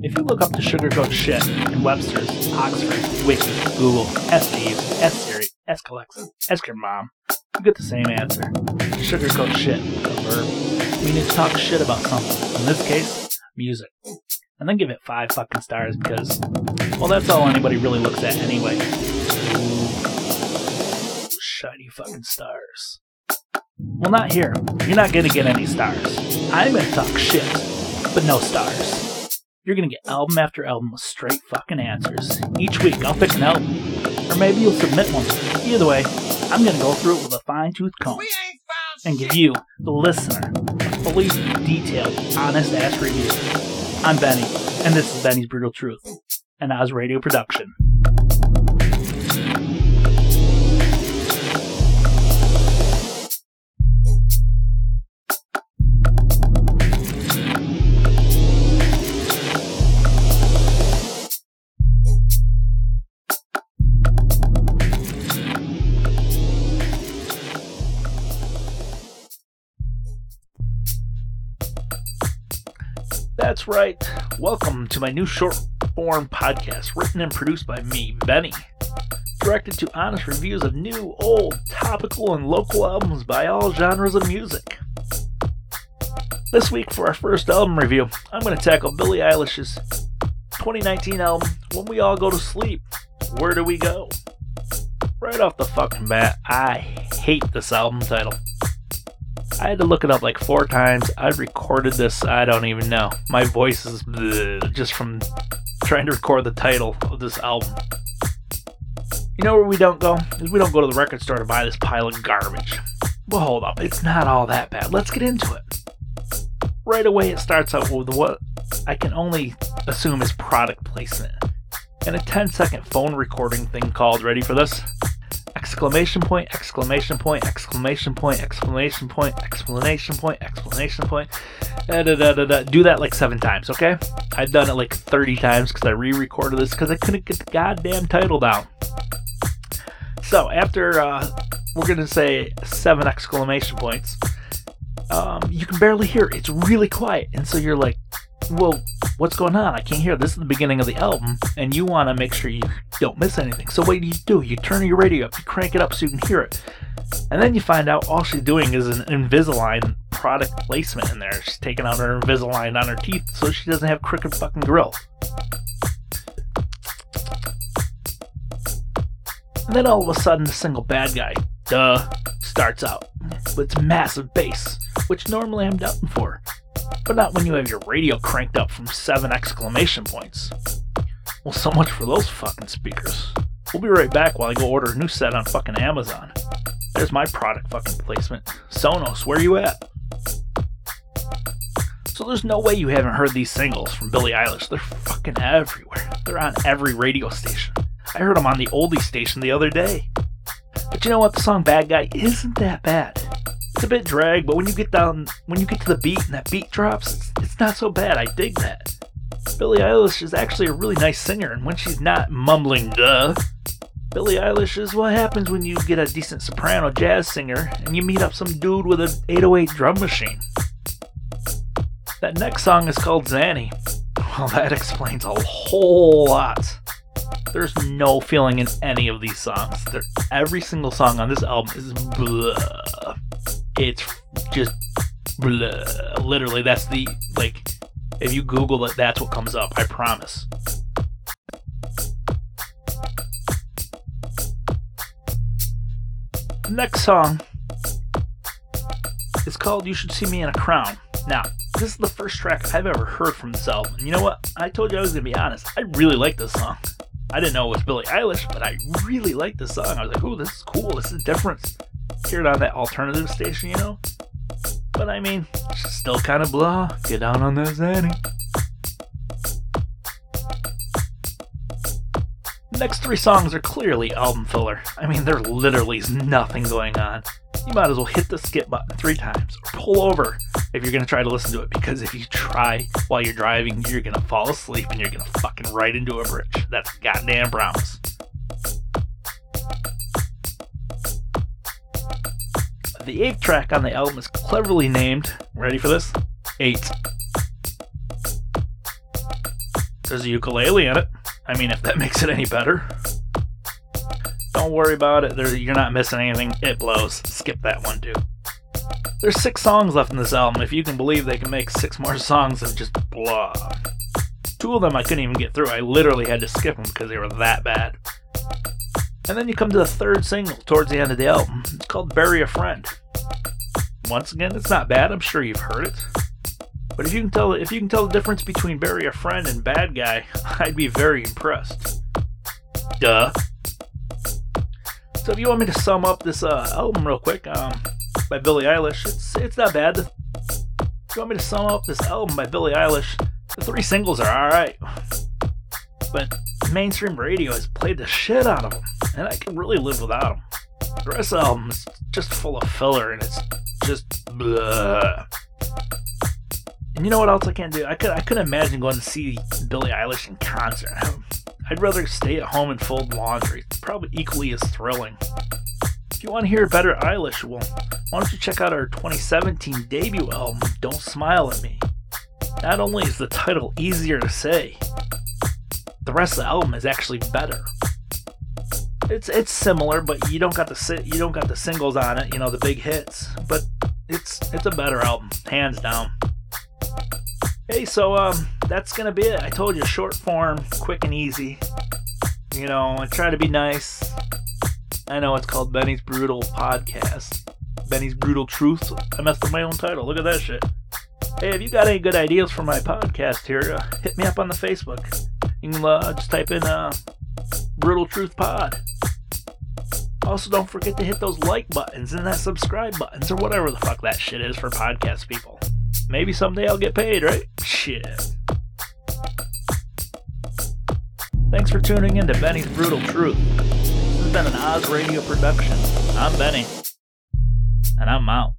If you look up the sugarcoat shit in Webster's, Oxford, Wiki, Google, Jeeves, Ask Siri, Ask Alexa, Ask your mom, you get the same answer. Sugarcoat shit, a verb, meaning to talk shit about something. In this case, music. And then give it five fucking stars because, well, that's all anybody really looks at anyway. Ooh, shiny fucking stars. Well, not here. You're not gonna get any stars. I'm gonna talk shit, but no stars. You're gonna get album after album with straight fucking answers. Each week, I'll pick an album, or maybe you'll submit one. Either way, I'm gonna go through it with a fine tooth comb and give you, the listener, fully detailed, honest ass review. I'm Benny, and this is Benny's Brutal Truth, an Oz Radio production. That's right. Welcome to my new short form podcast, written and produced by me, Benny. Directed to honest reviews of new, old, topical, and local albums by all genres of music. This week, for our first album review, I'm going to tackle Billie Eilish's 2019 album, When We All Go to Sleep. Where do we go? Right off the fucking bat, I hate this album title. I had to look it up like four times. I recorded this, I don't even know. My voice is just from trying to record the title of this album. You know where we don't go? Is we don't go to the record store to buy this pile of garbage. Well, hold up. It's not all that bad. Let's get into it. Right away, it starts out with what I can only assume is product placement. And a 10 second phone recording thing called, ready for this? Exclamation point, exclamation point, exclamation point, exclamation point, exclamation point, exclamation point. Da, da, da, da, da. Do that like seven times, okay? I've done it like 30 times because I re recorded this because I couldn't get the goddamn title down. So after, uh, we're going to say seven exclamation points, um, you can barely hear it. It's really quiet. And so you're like, well, what's going on? I can't hear. This is the beginning of the album, and you want to make sure you don't miss anything. So what do you do? You turn your radio up, you crank it up so you can hear it. And then you find out all she's doing is an Invisalign product placement in there. She's taking out her Invisalign on her teeth so she doesn't have crooked fucking grill. And then all of a sudden, the single bad guy, duh, starts out with massive bass, which normally I'm doubting for but not when you have your radio cranked up from seven exclamation points. Well, so much for those fucking speakers. We'll be right back while I go order a new set on fucking Amazon. There's my product fucking placement. Sonos, where you at? So there's no way you haven't heard these singles from Billie Eilish. They're fucking everywhere. They're on every radio station. I heard them on the oldie station the other day. But you know what? The song Bad Guy isn't that bad. It's a bit drag, but when you get down, when you get to the beat and that beat drops, it's, not so bad. I dig that. Billie Eilish is actually a really nice singer, and when she's not mumbling duh, Billie Eilish is what happens when you get a decent soprano jazz singer and you meet up some dude with an 808 drum machine. That next song is called Xanny. Well, that explains a whole lot. There's no feeling in any of these songs. They're, every single song on this album is blah it's just blah. literally that's the like if you google it that's what comes up i promise. Next song is called you should see me in a crown. Now this is the first track i've ever heard from this album. And you know what? I told you i was gonna be honest. I really like this song. I didn't know it was billie eilish but i really like this song. I was like oh this is cool. This is different hear it on that alternative station, you know? But I mean, still kind of blah. Get down on that Xanny. Next three songs are clearly album filler. I mean, there literally is nothing going on. You might as well hit the skip button three times or pull over if you're gonna try to listen to it because if you try while you're driving, you're gonna fall asleep and you're gonna fucking right into a bridge. That's goddamn promise. The eighth track on the album is cleverly named, ready for this? Eight. There's a ukulele in it. I mean, if that makes it any better. Don't worry about it. There, you're not missing anything. It blows. Skip that one too. There's six songs left in this album. If you can believe they can make six more songs of just blah. Two of them I couldn't even get through. I literally had to skip them because they were that bad. And then you come to the third single towards the end of the album. It's called Bury a Friend. Once again, it's not bad. I'm sure you've heard it. But if you can tell if you can tell the difference between Bury a Friend and Bad Guy, I'd be very impressed. Duh. So if you want me to sum up this uh, album real quick, um, by Billie Eilish, it's it's not bad. If you want me to sum up this album by Billie Eilish, the three singles are alright. But mainstream radio has played the shit out of them, and I can really live without them. The rest of the album is just full of filler, and it's just blah. And you know what else I can't do? I could I couldn't imagine going to see Billie Eilish in concert. I'd rather stay at home and fold laundry. It's probably equally as thrilling. If you want to hear better Eilish, well, why don't you check out our 2017 debut album, Don't Smile at Me? Not only is the title easier to say, the rest of the album is actually better. It's it's similar, but you don't got the you don't got the singles on it, you know, the big hits. But it's it's a better album, hands down. Hey, so um, that's gonna be it. I told you, short form, quick and easy. You know, I try to be nice. I know it's called Benny's Brutal Podcast. Benny's Brutal Truth. I messed up my own title. Look at that shit. Hey, if you got any good ideas for my podcast here, uh, hit me up on the Facebook. You can uh, just type in uh, Brutal Truth Pod. Also, don't forget to hit those like buttons and that subscribe buttons or whatever the fuck that shit is for podcast people. Maybe someday I'll get paid, right? Shit. Thanks for tuning in to Benny's Brutal Truth. This has been an Oz Radio production. I'm Benny. And I'm out.